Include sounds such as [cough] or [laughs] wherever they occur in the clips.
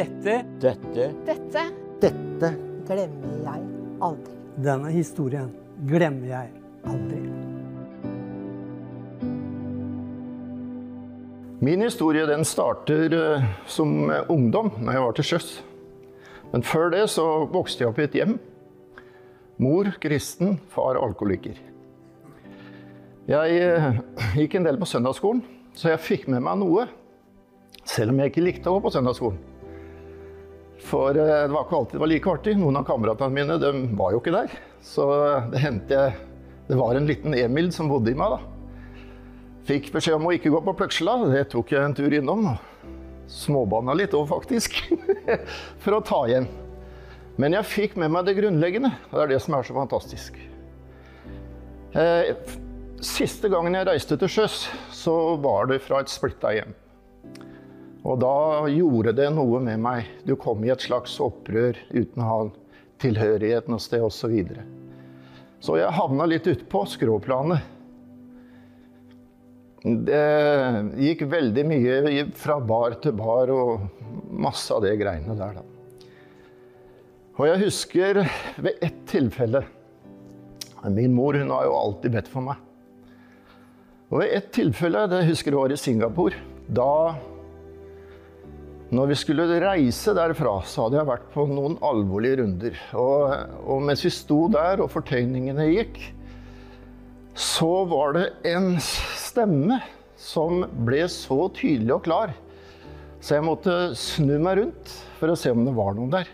Dette Dette Dette Dette glemmer jeg aldri. Denne historien glemmer jeg aldri. Min historie den starter eh, som ungdom, når jeg var til sjøs. Men før det så vokste jeg opp i et hjem. Mor kristen, far alkoholiker. Jeg eh, gikk en del på søndagsskolen, så jeg fikk med meg noe. Selv om jeg ikke likte å gå på søndagsskolen. For eh, det var ikke alltid det var like artig. Noen av kameratene mine de var jo ikke der. Så det hendte jeg Det var en liten Emil som bodde i meg, da. Fikk beskjed om å ikke gå på Pløksla. Det tok jeg en tur innom. Småbanna litt òg, faktisk. [laughs] For å ta igjen. Men jeg fikk med meg det grunnleggende. og Det er det som er så fantastisk. Eh, siste gangen jeg reiste til sjøs, så var det fra et splitta hjem. Og da gjorde det noe med meg. Du kom i et slags opprør uten å ha tilhørighet noe sted osv. Så, videre. så jeg havna litt utpå skråplanet. Det gikk veldig mye fra bar til bar og masse av de greiene der, da. Og jeg husker ved ett tilfelle Min mor hun har jo alltid bedt for meg. Og ved ett tilfelle, det husker jeg var i Singapore, da når vi skulle reise derfra, så hadde jeg vært på noen alvorlige runder. Og, og mens vi sto der og fortøyningene gikk, så var det en stemme som ble så tydelig og klar. Så jeg måtte snu meg rundt for å se om det var noen der.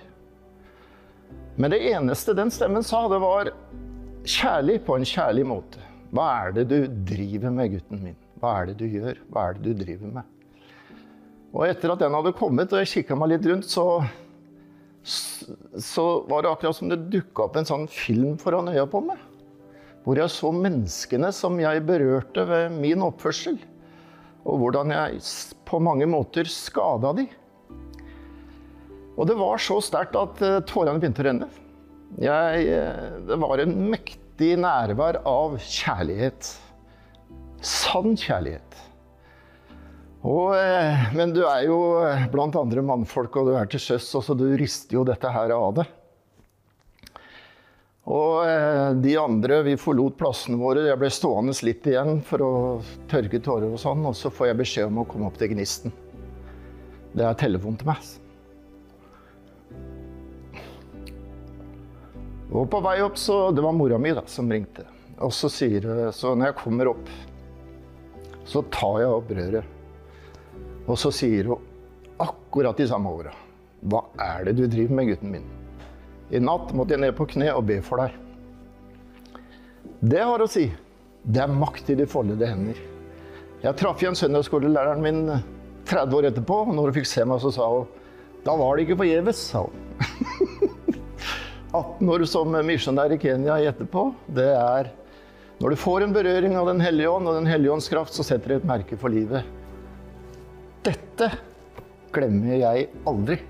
Men det eneste den stemmen sa, det var kjærlig på en kjærlig måte. Hva er det du driver med, gutten min? Hva er det du gjør? Hva er det du driver med? Og etter at den hadde kommet, og jeg kikka meg litt rundt, så, så var det akkurat som det dukka opp en sånn film foran øya på meg. Hvor jeg så menneskene som jeg berørte ved min oppførsel. Og hvordan jeg på mange måter skada de. Og det var så sterkt at uh, tårene begynte å renne. Jeg, uh, det var en mektig nærvær av kjærlighet. Sann kjærlighet. Og, uh, men du er jo blant andre mannfolk, og du er til sjøs, så du rister jo dette her av det. Og de andre, vi forlot plassene våre. Jeg ble stående litt igjen for å tørke tårer og sånn. Og så får jeg beskjed om å komme opp til Gnisten. Det er telefon til meg. Og på vei opp, så Det var mora mi da, som ringte. Og så sier hun Så når jeg kommer opp, så tar jeg opp røret. Og så sier hun akkurat de samme orda. Hva er det du driver med, gutten min? I natt måtte jeg ned på kne og be for deg. Det har å si. Det er makt i de foldede hender. Jeg traff igjen søndagsskolelæreren min 30 år etterpå, og når hun fikk se meg, så sa hun da var det ikke forgjeves, sa hun. [laughs] 18 år som misjonær i Kenya etterpå, det er Når du får en berøring av Den hellige ånd og Den hellige ånds kraft, så setter det et merke for livet. Dette glemmer jeg aldri.